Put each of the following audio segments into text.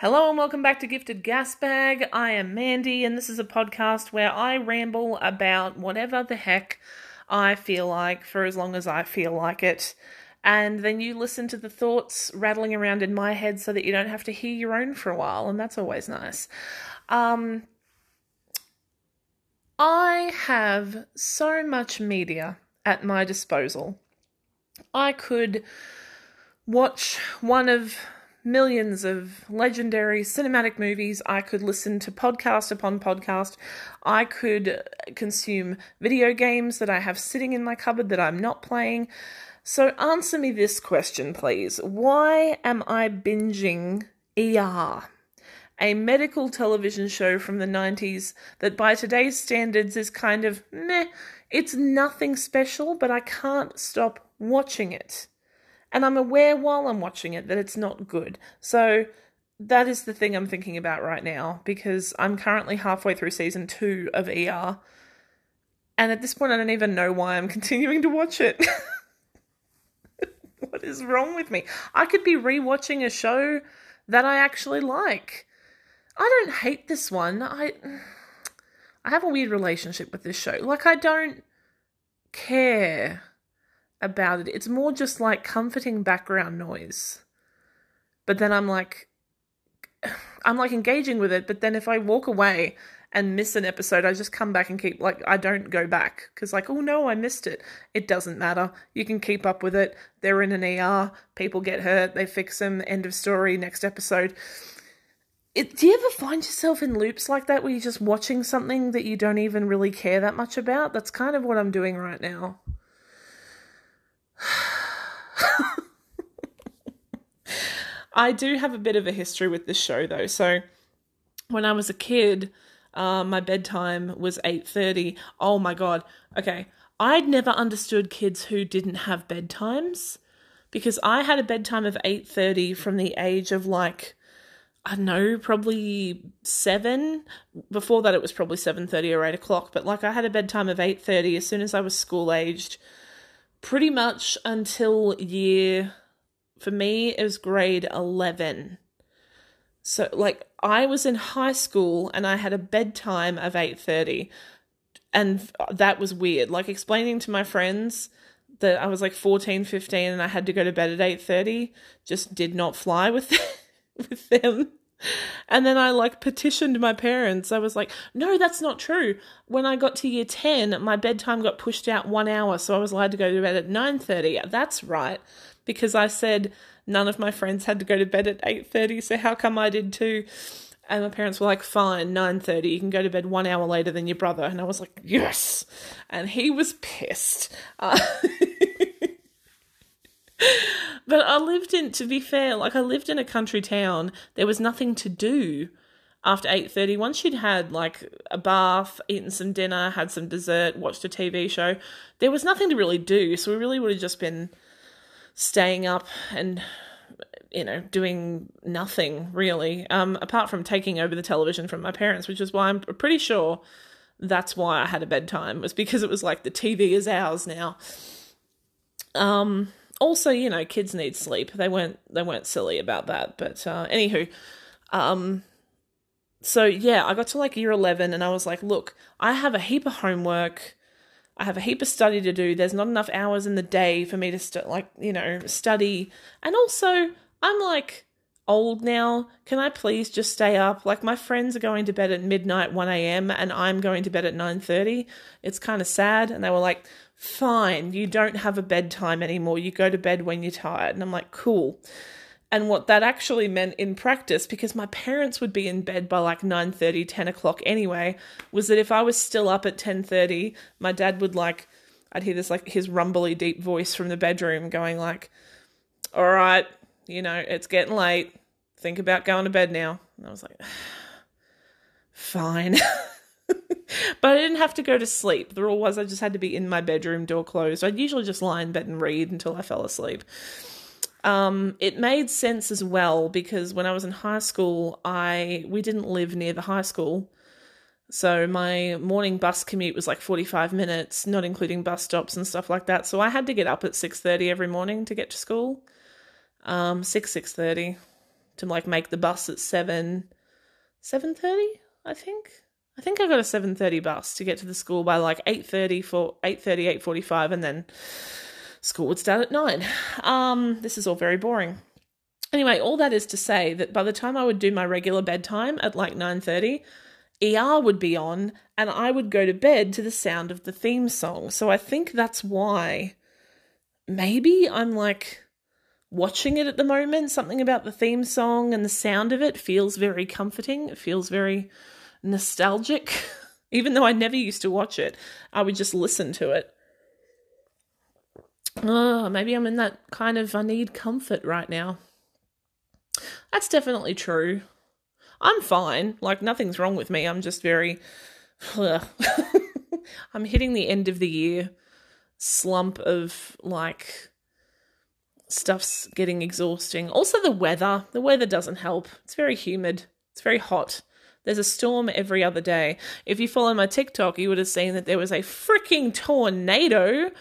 Hello and welcome back to Gifted Gas Bag. I am Mandy, and this is a podcast where I ramble about whatever the heck I feel like for as long as I feel like it. And then you listen to the thoughts rattling around in my head so that you don't have to hear your own for a while, and that's always nice. Um, I have so much media at my disposal. I could watch one of millions of legendary cinematic movies. I could listen to podcast upon podcast. I could consume video games that I have sitting in my cupboard that I'm not playing. So answer me this question, please. Why am I binging ER? A medical television show from the 90s that by today's standards is kind of meh. It's nothing special, but I can't stop watching it and I'm aware while I'm watching it that it's not good. So that is the thing I'm thinking about right now because I'm currently halfway through season two of ER. And at this point, I don't even know why I'm continuing to watch it. what is wrong with me? I could be rewatching a show that I actually like. I don't hate this one. I I have a weird relationship with this show. Like I don't care about it. It's more just like comforting background noise. But then I'm like, I'm like engaging with it. But then if I walk away and miss an episode, I just come back and keep like I don't go back because like oh no, I missed it. It doesn't matter. You can keep up with it. They're in an ER. People get hurt. They fix them. End of story. Next episode. It, do you ever find yourself in loops like that where you're just watching something that you don't even really care that much about? That's kind of what I'm doing right now. I do have a bit of a history with this show though. So when I was a kid, uh, my bedtime was 8:30. Oh my god. Okay. I'd never understood kids who didn't have bedtimes because I had a bedtime of 8:30 from the age of like I don't know, probably seven. Before that, it was probably seven thirty or eight o'clock. But like, I had a bedtime of eight thirty as soon as I was school aged, pretty much until year for me it was grade 11 so like i was in high school and i had a bedtime of 8.30 and that was weird. Like explaining to my friends that i was like 14 15 and i had to go to bed at 8.30 just did not fly with with them and then I like petitioned my parents. I was like, no, that's not true. When I got to year 10, my bedtime got pushed out one hour. So I was allowed to go to bed at 9.30. That's right. Because I said none of my friends had to go to bed at 8.30. So how come I did too? And my parents were like, fine, 9.30. You can go to bed one hour later than your brother. And I was like, yes. And he was pissed. Uh- but I lived in, to be fair, like I lived in a country town. There was nothing to do after 8.30 once you'd had like a bath eaten some dinner had some dessert watched a tv show there was nothing to really do. So we really would have just been staying up and you know doing nothing really um, apart from taking over the television from my parents which is why i'm pretty sure that's why i had a bedtime was because it was like the tv is ours now. Um also, you know, kids need sleep. They weren't they weren't silly about that. But uh, anywho, um, so yeah, I got to like year eleven, and I was like, look, I have a heap of homework. I have a heap of study to do. There's not enough hours in the day for me to like you know study, and also I'm like old now. Can I please just stay up? Like my friends are going to bed at midnight, one a.m., and I'm going to bed at nine thirty. It's kind of sad. And they were like, fine, you don't have a bedtime anymore. You go to bed when you're tired. And I'm like, cool. And what that actually meant in practice, because my parents would be in bed by like 9.30, 10 o'clock anyway, was that if I was still up at 10.30, my dad would like, I'd hear this like his rumbly deep voice from the bedroom going like, all right, you know, it's getting late. Think about going to bed now. And I was like, fine. but I didn't have to go to sleep. The rule was I just had to be in my bedroom, door closed. I'd usually just lie in bed and read until I fell asleep. Um, it made sense as well because when I was in high school, I we didn't live near the high school. So my morning bus commute was like 45 minutes, not including bus stops and stuff like that. So I had to get up at 6:30 every morning to get to school. Um 6 6:30 to like make the bus at 7 7:30, I think. I think I got a 7:30 bus to get to the school by like 8:30 for 8:30 8:45 and then school would start at 9. Um this is all very boring. Anyway, all that is to say that by the time I would do my regular bedtime at like 9:30, ER would be on and I would go to bed to the sound of the theme song. So I think that's why maybe I'm like watching it at the moment. Something about the theme song and the sound of it feels very comforting. It feels very nostalgic. Even though I never used to watch it, I would just listen to it. Oh, maybe I'm in that kind of I need comfort right now. That's definitely true. I'm fine. Like nothing's wrong with me. I'm just very I'm hitting the end of the year slump of like stuff's getting exhausting. Also the weather. The weather doesn't help. It's very humid. It's very hot. There's a storm every other day. If you follow my TikTok, you would have seen that there was a freaking tornado.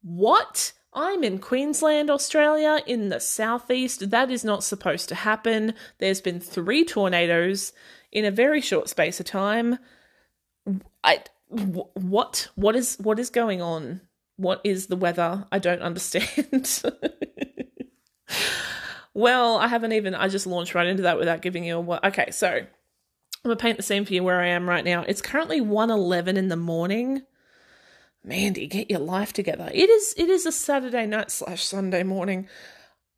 What? I'm in Queensland, Australia, in the southeast. That is not supposed to happen. There's been three tornadoes in a very short space of time. I what what is what is going on? What is the weather? I don't understand. well, I haven't even I just launched right into that without giving you a what. Okay, so I'm gonna paint the scene for you where I am right now. It's currently 1.11 in the morning. Mandy, get your life together. It is it is a Saturday night slash Sunday morning.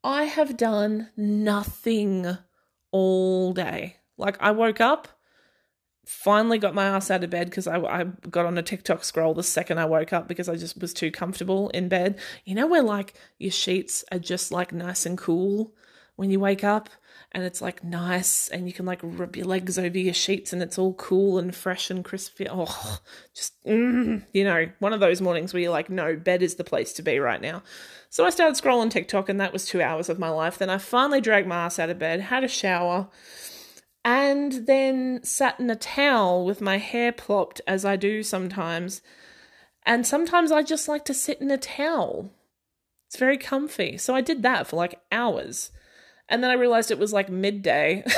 I have done nothing all day. Like I woke up, finally got my ass out of bed because I, I got on a TikTok scroll the second I woke up because I just was too comfortable in bed. You know where like your sheets are just like nice and cool when you wake up and it's like nice and you can like rub your legs over your sheets and it's all cool and fresh and crispy. Oh, just, mm, you know, one of those mornings where you're like, no, bed is the place to be right now. So I started scrolling TikTok and that was two hours of my life. Then I finally dragged my ass out of bed, had a shower, and then sat in a towel with my hair plopped as I do sometimes. And sometimes I just like to sit in a towel. It's very comfy. So I did that for like hours. And then I realized it was like midday.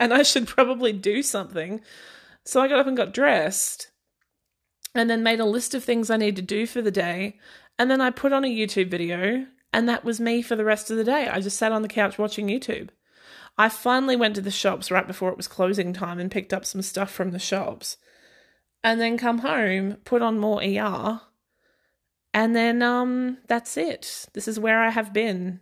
and I should probably do something. So I got up and got dressed and then made a list of things I need to do for the day. And then I put on a YouTube video, and that was me for the rest of the day. I just sat on the couch watching YouTube. I finally went to the shops right before it was closing time and picked up some stuff from the shops. And then come home, put on more ER, and then um that's it. This is where I have been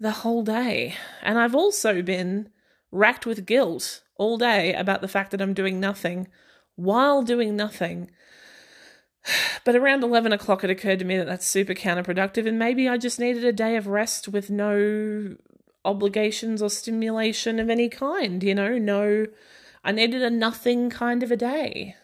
the whole day. And I've also been racked with guilt all day about the fact that I'm doing nothing while doing nothing. But around 11 o'clock, it occurred to me that that's super counterproductive, and maybe I just needed a day of rest with no obligations or stimulation of any kind, you know? No, I needed a nothing kind of a day.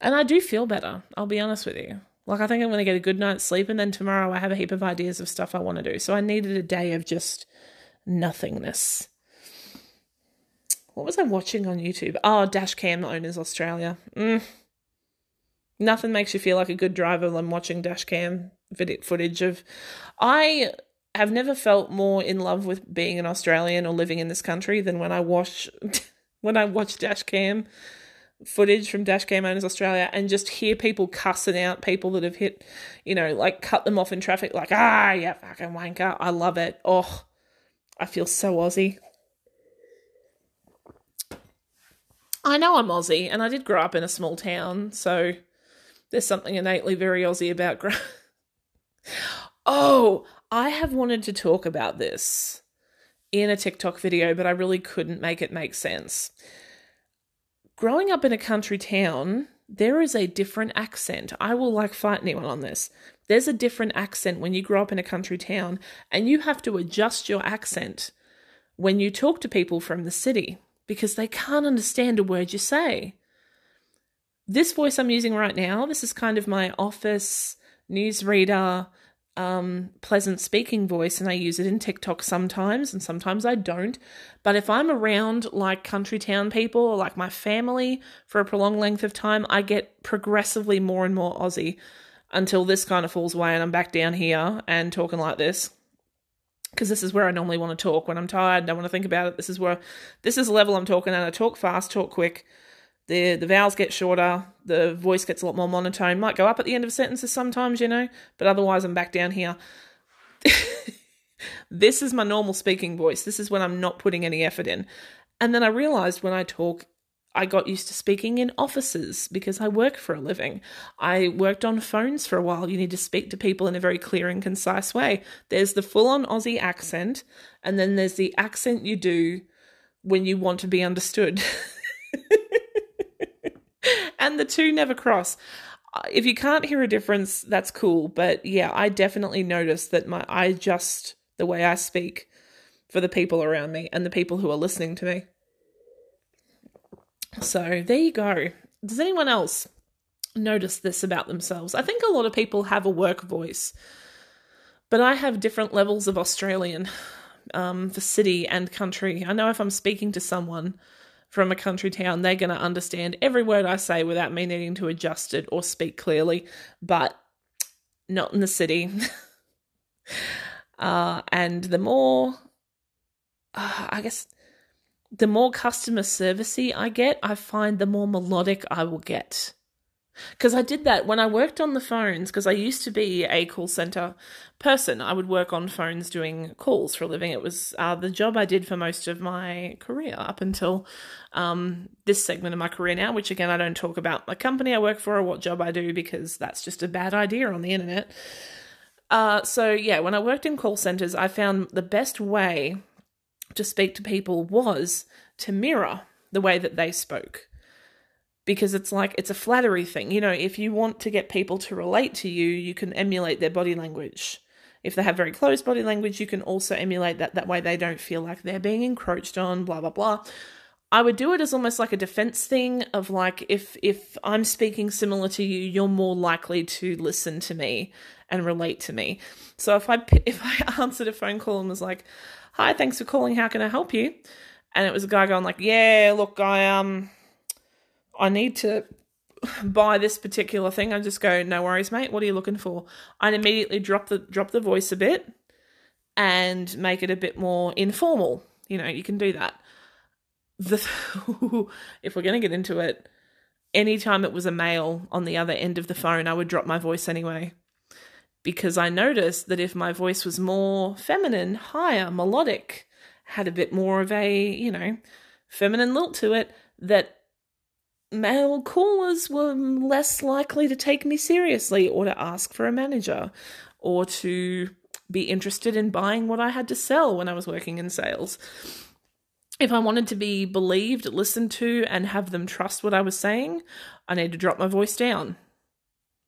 And I do feel better, I'll be honest with you. Like, I think I'm going to get a good night's sleep, and then tomorrow I have a heap of ideas of stuff I want to do. So I needed a day of just nothingness. What was I watching on YouTube? Oh, Dashcam Owners Australia. Mm. Nothing makes you feel like a good driver than watching Dashcam footage of. I have never felt more in love with being an Australian or living in this country than when I watch when I watch Dashcam footage from Dashcam Owners Australia and just hear people cussing out people that have hit, you know, like cut them off in traffic, like, ah, yeah, fucking wanker. I love it. Oh, I feel so Aussie. I know I'm Aussie and I did grow up in a small town, so there's something innately very Aussie about. Gra- oh, I have wanted to talk about this in a TikTok video, but I really couldn't make it make sense growing up in a country town, there is a different accent. I will like fight anyone on this. There's a different accent when you grow up in a country town, and you have to adjust your accent when you talk to people from the city because they can't understand a word you say. This voice I'm using right now, this is kind of my office newsreader um, pleasant speaking voice and I use it in TikTok sometimes and sometimes I don't. But if I'm around like country town people or like my family for a prolonged length of time, I get progressively more and more Aussie until this kind of falls away and I'm back down here and talking like this. because this is where I normally want to talk when I'm tired. Don't want to think about it. This is where this is the level I'm talking at. I talk fast, talk quick. The the vowels get shorter. The voice gets a lot more monotone. Might go up at the end of sentences sometimes, you know, but otherwise I'm back down here. this is my normal speaking voice. This is when I'm not putting any effort in. And then I realized when I talk I got used to speaking in offices because I work for a living. I worked on phones for a while. You need to speak to people in a very clear and concise way. There's the full on Aussie accent, and then there's the accent you do when you want to be understood. and the two never cross. If you can't hear a difference, that's cool. But yeah, I definitely noticed that my I adjust the way I speak for the people around me and the people who are listening to me. So there you go. Does anyone else notice this about themselves? I think a lot of people have a work voice, but I have different levels of Australian um, for city and country. I know if I'm speaking to someone from a country town, they're going to understand every word I say without me needing to adjust it or speak clearly, but not in the city. uh, and the more, uh, I guess, the more customer servicey I get, I find the more melodic I will get. Because I did that when I worked on the phones, because I used to be a call center person. I would work on phones doing calls for a living. It was uh, the job I did for most of my career up until um, this segment of my career now, which again, I don't talk about my company I work for or what job I do because that's just a bad idea on the internet. Uh, so, yeah, when I worked in call centers, I found the best way to speak to people was to mirror the way that they spoke. Because it's like, it's a flattery thing. You know, if you want to get people to relate to you, you can emulate their body language. If they have very close body language, you can also emulate that. That way they don't feel like they're being encroached on, blah, blah, blah. I would do it as almost like a defense thing of like if if I'm speaking similar to you, you're more likely to listen to me and relate to me. So if I if I answered a phone call and was like, hi, thanks for calling. How can I help you? And it was a guy going like, yeah, look, I um, I need to buy this particular thing. I just go, no worries, mate. What are you looking for? I'd immediately drop the drop the voice a bit and make it a bit more informal. You know, you can do that. The if we're gonna get into it, anytime it was a male on the other end of the phone, I would drop my voice anyway because I noticed that if my voice was more feminine, higher, melodic, had a bit more of a, you know, feminine lilt to it, that male callers were less likely to take me seriously or to ask for a manager or to be interested in buying what I had to sell when I was working in sales. If I wanted to be believed, listened to, and have them trust what I was saying, I need to drop my voice down.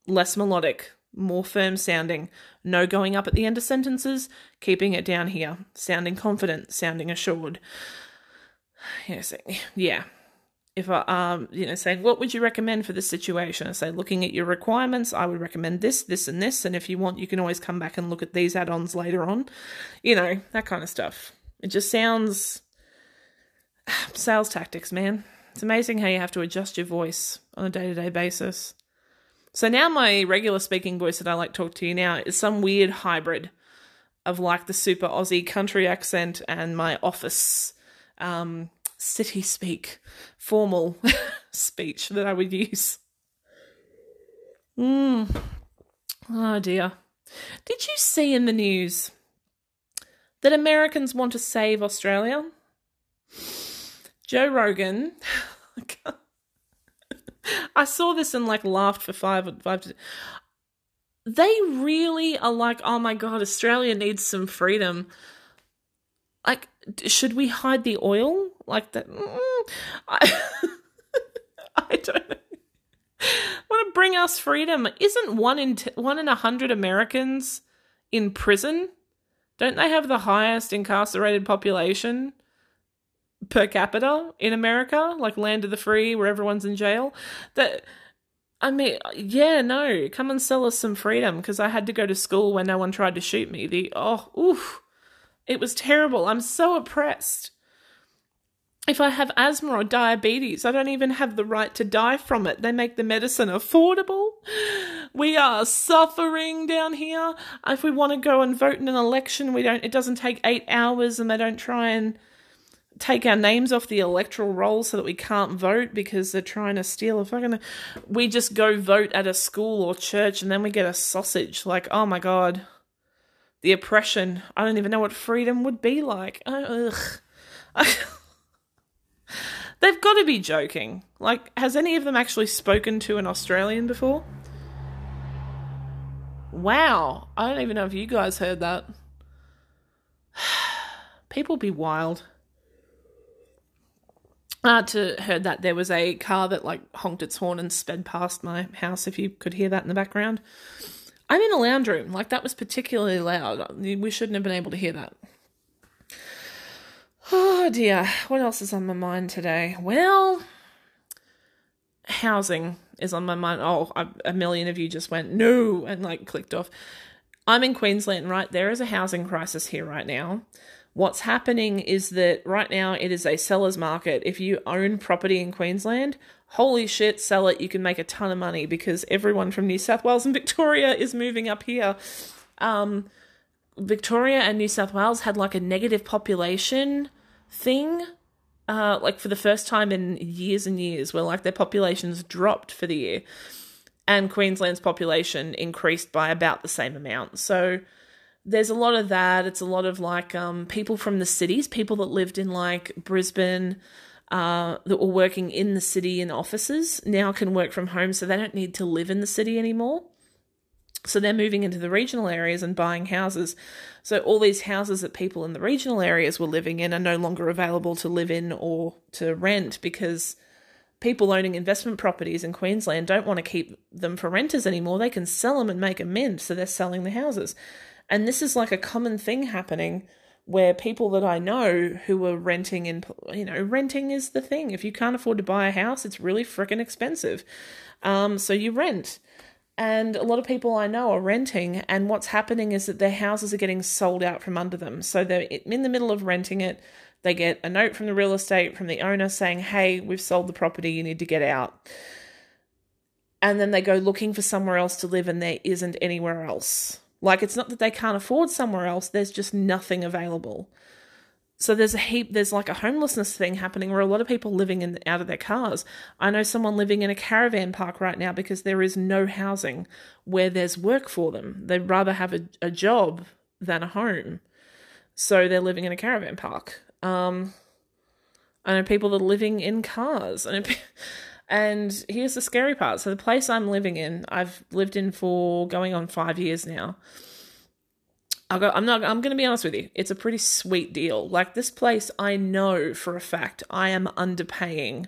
Less melodic, more firm sounding, no going up at the end of sentences, keeping it down here, sounding confident, sounding assured. Yes, yeah. If I um you know saying what would you recommend for this situation? I say looking at your requirements, I would recommend this, this, and this, and if you want, you can always come back and look at these add-ons later on. You know that kind of stuff. It just sounds sales tactics, man. It's amazing how you have to adjust your voice on a day-to-day basis. So now my regular speaking voice that I like to talk to you now is some weird hybrid of like the super Aussie country accent and my office um, city speak formal speech that I would use. Mm. Oh dear. Did you see in the news that Americans want to save Australia? Joe Rogan. I saw this and like laughed for five five. They really are like, oh my god, Australia needs some freedom. Like, should we hide the oil like that? Mm, I, I don't know. Want to bring us freedom? Isn't one in t- one in a hundred Americans in prison? Don't they have the highest incarcerated population? per capita in America, like Land of the Free, where everyone's in jail. That I mean, yeah, no, come and sell us some freedom because I had to go to school when no one tried to shoot me. The oh, oof, it was terrible. I'm so oppressed. if I have asthma or diabetes, I don't even have the right to die from it. They make the medicine affordable. We are suffering down here. If we want to go and vote in an election, we don't it doesn't take 8 hours and they don't try and take our names off the electoral roll so that we can't vote because they're trying to steal a fucking we just go vote at a school or church and then we get a sausage like oh my god the oppression. I don't even know what freedom would be like. Ugh. They've got to be joking. Like has any of them actually spoken to an australian before? Wow. I don't even know if you guys heard that. People be wild. Uh, to heard that there was a car that like honked its horn and sped past my house. If you could hear that in the background, I'm in a lounge room. Like that was particularly loud. We shouldn't have been able to hear that. Oh dear, what else is on my mind today? Well, housing is on my mind. Oh, a million of you just went no and like clicked off. I'm in Queensland, right? There is a housing crisis here right now. What's happening is that right now it is a seller's market. If you own property in Queensland, holy shit, sell it. You can make a ton of money because everyone from New South Wales and Victoria is moving up here. Um, Victoria and New South Wales had like a negative population thing, uh, like for the first time in years and years, where like their populations dropped for the year, and Queensland's population increased by about the same amount. So there's a lot of that. It's a lot of like um, people from the cities, people that lived in like Brisbane, uh, that were working in the city in offices now can work from home, so they don't need to live in the city anymore. So they're moving into the regional areas and buying houses. So all these houses that people in the regional areas were living in are no longer available to live in or to rent because people owning investment properties in Queensland don't want to keep them for renters anymore. They can sell them and make a mint, so they're selling the houses. And this is like a common thing happening where people that I know who are renting in, you know, renting is the thing. If you can't afford to buy a house, it's really freaking expensive. Um, so you rent. And a lot of people I know are renting, and what's happening is that their houses are getting sold out from under them. So they're in the middle of renting it. They get a note from the real estate, from the owner saying, Hey, we've sold the property, you need to get out. And then they go looking for somewhere else to live, and there isn't anywhere else. Like it's not that they can't afford somewhere else, there's just nothing available. So there's a heap there's like a homelessness thing happening where a lot of people living in out of their cars. I know someone living in a caravan park right now because there is no housing where there's work for them. They'd rather have a, a job than a home. So they're living in a caravan park. Um I know people that are living in cars. I know And here's the scary part. So the place I'm living in, I've lived in for going on five years now. I'll go, I'm not I'm gonna be honest with you. It's a pretty sweet deal. Like this place I know for a fact I am underpaying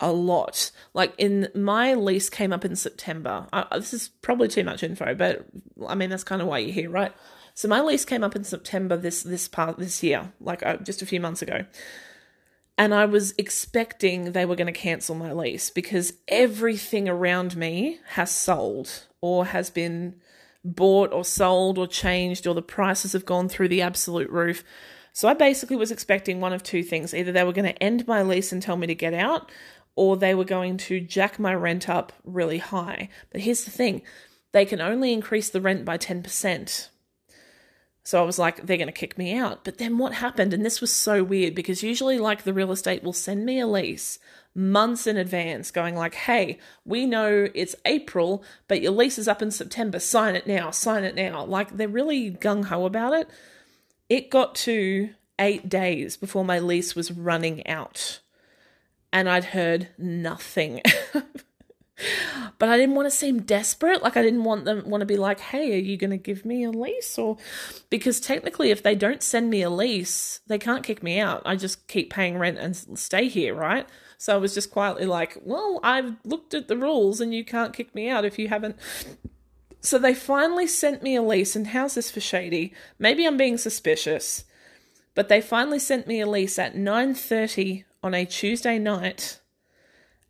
a lot. Like in my lease came up in September. I, this is probably too much info, but I mean that's kind of why you're here, right? So my lease came up in September this this part this year, like uh, just a few months ago. And I was expecting they were going to cancel my lease because everything around me has sold or has been bought or sold or changed or the prices have gone through the absolute roof. So I basically was expecting one of two things. Either they were going to end my lease and tell me to get out, or they were going to jack my rent up really high. But here's the thing they can only increase the rent by 10%. So I was like, they're going to kick me out. But then what happened? And this was so weird because usually, like, the real estate will send me a lease months in advance going like hey we know it's april but your lease is up in september. Sign it now sign it now. Like they're really gung-ho about it. It got to eight days before my lease was running out. And i'd heard nothing but I didn't want to seem desperate. Like I didn't want them want to be like, "Hey, are you going to give me a lease?" Or because technically, if they don't send me a lease, they can't kick me out. I just keep paying rent and stay here, right? So I was just quietly like, "Well, I've looked at the rules, and you can't kick me out if you haven't." So they finally sent me a lease, and how's this for shady? Maybe I'm being suspicious, but they finally sent me a lease at nine thirty on a Tuesday night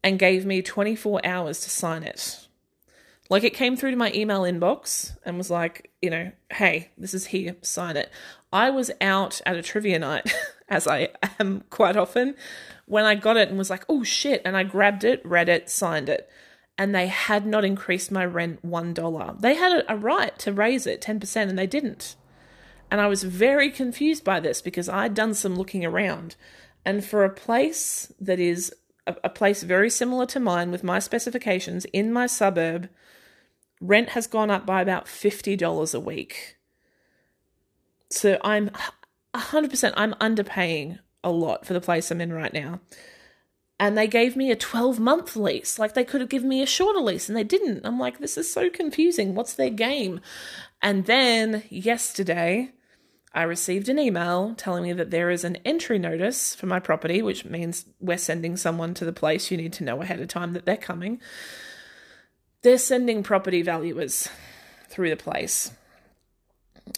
and gave me 24 hours to sign it. Like it came through to my email inbox and was like, you know, hey, this is here, sign it. I was out at a trivia night, as I am quite often, when I got it and was like, oh shit. And I grabbed it, read it, signed it. And they had not increased my rent $1. They had a right to raise it 10%, and they didn't. And I was very confused by this because I'd done some looking around. And for a place that is a, a place very similar to mine with my specifications in my suburb, rent has gone up by about $50 a week. So I'm 100%, I'm underpaying a lot for the place I'm in right now. And they gave me a 12 month lease. Like they could have given me a shorter lease and they didn't. I'm like, this is so confusing. What's their game? And then yesterday, I received an email telling me that there is an entry notice for my property, which means we're sending someone to the place. You need to know ahead of time that they're coming. They're sending property valuers through the place.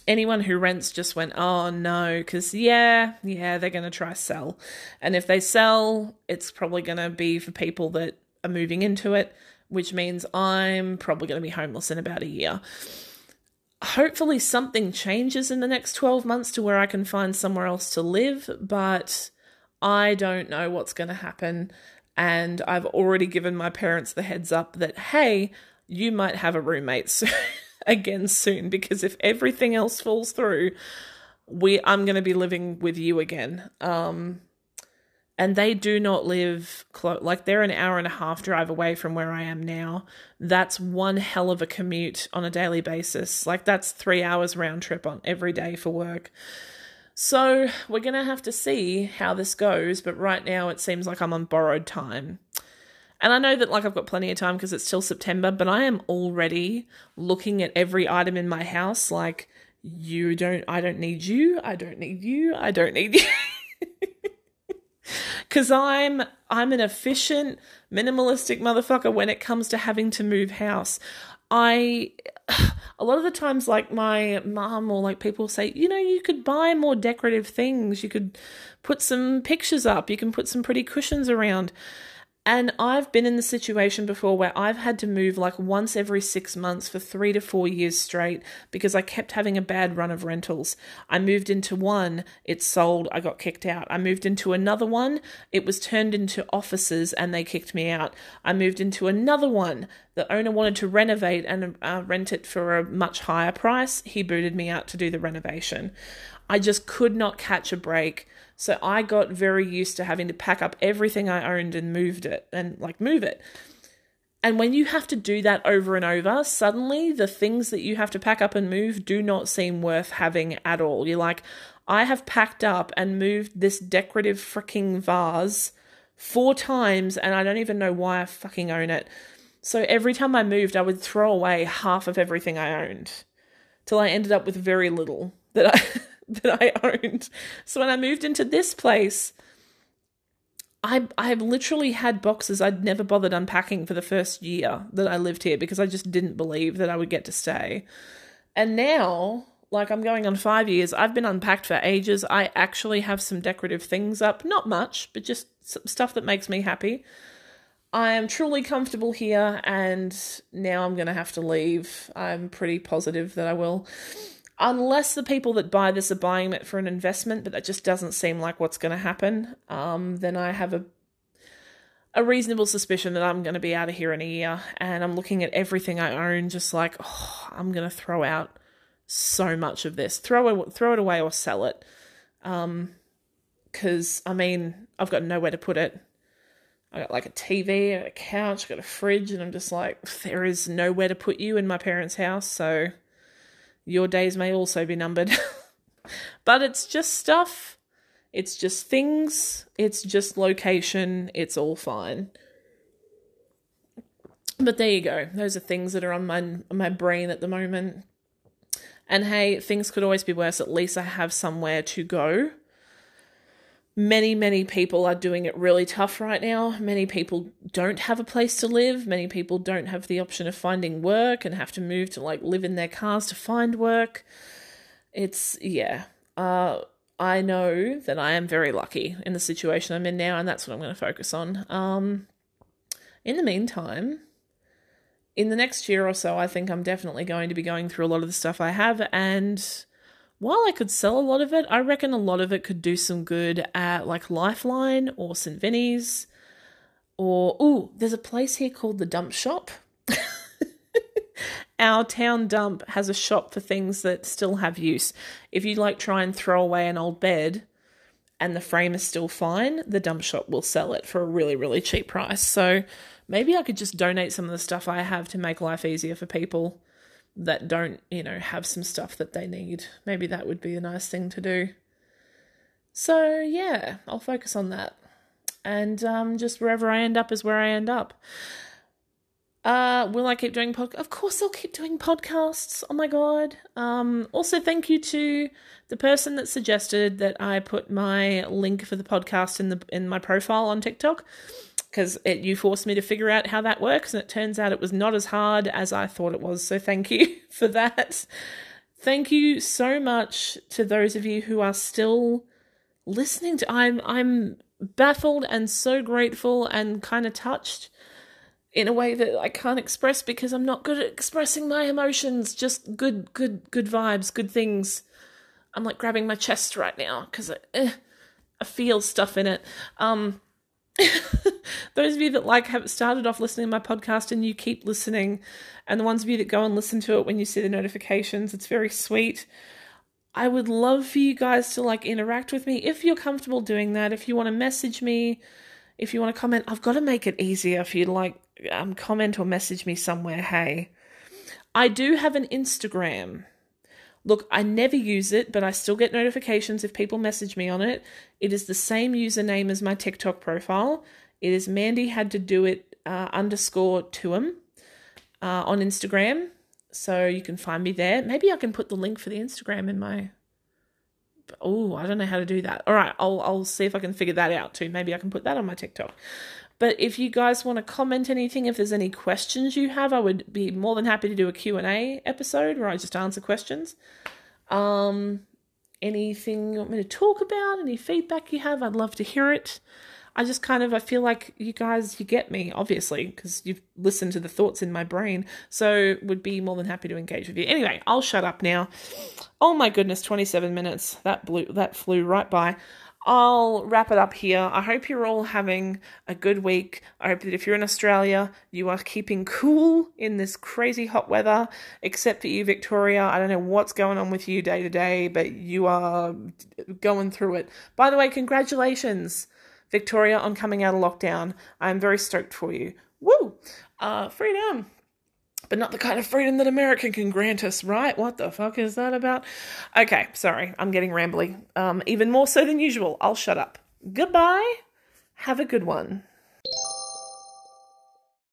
Anyone who rents just went, oh no, because yeah, yeah, they're going to try sell. And if they sell, it's probably going to be for people that are moving into it, which means I'm probably going to be homeless in about a year hopefully something changes in the next 12 months to where I can find somewhere else to live, but I don't know what's going to happen. And I've already given my parents the heads up that, hey, you might have a roommate soon, again soon, because if everything else falls through, we I'm going to be living with you again. Um, and they do not live close like they're an hour and a half drive away from where I am now. That's one hell of a commute on a daily basis. Like that's 3 hours round trip on every day for work. So, we're to have to see how this goes, but right now it seems like I'm on borrowed time. And I know that like I've got plenty of time because it's still September, but I am already looking at every item in my house like you don't I don't need you, I don't need you, I don't need you. Cause I'm I'm an efficient, minimalistic motherfucker when it comes to having to move house. I a lot of the times like my mom or like people say, you know, you could buy more decorative things. You could put some pictures up, you can put some pretty cushions around. And I've been in the situation before where I've had to move like once every six months for three to four years straight because I kept having a bad run of rentals. I moved into one, it sold, I got kicked out. I moved into another one, it was turned into offices and they kicked me out. I moved into another one, the owner wanted to renovate and uh, rent it for a much higher price. He booted me out to do the renovation. I just could not catch a break so I got very used to having to pack up everything I owned and moved it and like move it. And when you have to do that over and over, suddenly the things that you have to pack up and move do not seem worth having at all. You're like, I have packed up and moved this decorative freaking vase four times and I don't even know why I fucking own it. So every time I moved, I would throw away half of everything I owned till I ended up with very little that I that I owned. So when I moved into this place, I I've literally had boxes I'd never bothered unpacking for the first year that I lived here because I just didn't believe that I would get to stay. And now, like I'm going on 5 years, I've been unpacked for ages. I actually have some decorative things up, not much, but just stuff that makes me happy. I am truly comfortable here and now I'm going to have to leave. I'm pretty positive that I will unless the people that buy this are buying it for an investment, but that just doesn't seem like what's going to happen, um, then I have a a reasonable suspicion that I'm going to be out of here in a year. And I'm looking at everything I own, just like oh, I'm going to throw out so much of this, throw it throw it away or sell it, because um, I mean I've got nowhere to put it. I got like a TV, a couch, I got a fridge, and I'm just like, there is nowhere to put you in my parents' house, so your days may also be numbered. but it's just stuff. It's just things. It's just location. It's all fine. But there you go. Those are things that are on my my brain at the moment. And hey, things could always be worse. At least I have somewhere to go many, many people are doing it really tough right now. Many people don't have a place to live. Many people don't have the option of finding work and have to move to like live in their cars to find work. It's, yeah. Uh, I know that I am very lucky in the situation I'm in now, and that's what I'm going to focus on. Um, in the meantime, in the next year or so, I think I'm definitely going to be going through a lot of the stuff I have. And while I could sell a lot of it, I reckon a lot of it could do some good at like Lifeline or St. Vinny's. Or, oh, there's a place here called the Dump Shop. Our town dump has a shop for things that still have use. If you like try and throw away an old bed and the frame is still fine, the dump shop will sell it for a really, really cheap price. So maybe I could just donate some of the stuff I have to make life easier for people that don't, you know, have some stuff that they need. Maybe that would be a nice thing to do. So yeah, I'll focus on that. And um, just wherever I end up is where I end up. Uh, will I keep doing podcasts? Of course, I'll keep doing podcasts. Oh my god. Um, also, thank you to the person that suggested that I put my link for the podcast in the in my profile on TikTok because you forced me to figure out how that works, and it turns out it was not as hard as I thought it was. So, thank you for that. Thank you so much to those of you who are still listening to. I'm I'm baffled and so grateful and kind of touched in a way that I can't express because I'm not good at expressing my emotions. Just good, good, good vibes, good things. I'm like grabbing my chest right now because I, eh, I feel stuff in it. Um, those of you that like have started off listening to my podcast and you keep listening, and the ones of you that go and listen to it when you see the notifications, it's very sweet. I would love for you guys to like interact with me if you're comfortable doing that. If you want to message me, if you want to comment, I've got to make it easier for you to like um, comment or message me somewhere. Hey, I do have an Instagram. Look, I never use it, but I still get notifications if people message me on it. It is the same username as my TikTok profile. It is Mandy had to do it uh, underscore Tuam uh, on Instagram. So you can find me there. Maybe I can put the link for the Instagram in my oh, I don't know how to do that. All right, I'll I'll see if I can figure that out too. Maybe I can put that on my TikTok. But if you guys want to comment anything, if there's any questions you have, I would be more than happy to do a Q&A episode where I just answer questions. Um anything you want me to talk about, any feedback you have, I'd love to hear it. I just kind of I feel like you guys you get me obviously because you've listened to the thoughts in my brain so would be more than happy to engage with you. Anyway, I'll shut up now. Oh my goodness, 27 minutes. That blew that flew right by. I'll wrap it up here. I hope you're all having a good week. I hope that if you're in Australia, you are keeping cool in this crazy hot weather, except for you, Victoria. I don't know what's going on with you day to day, but you are going through it. By the way, congratulations. Victoria, on coming out of lockdown. I'm very stoked for you. Woo! Uh, freedom! But not the kind of freedom that America can grant us, right? What the fuck is that about? Okay, sorry, I'm getting rambly. Um, even more so than usual. I'll shut up. Goodbye. Have a good one.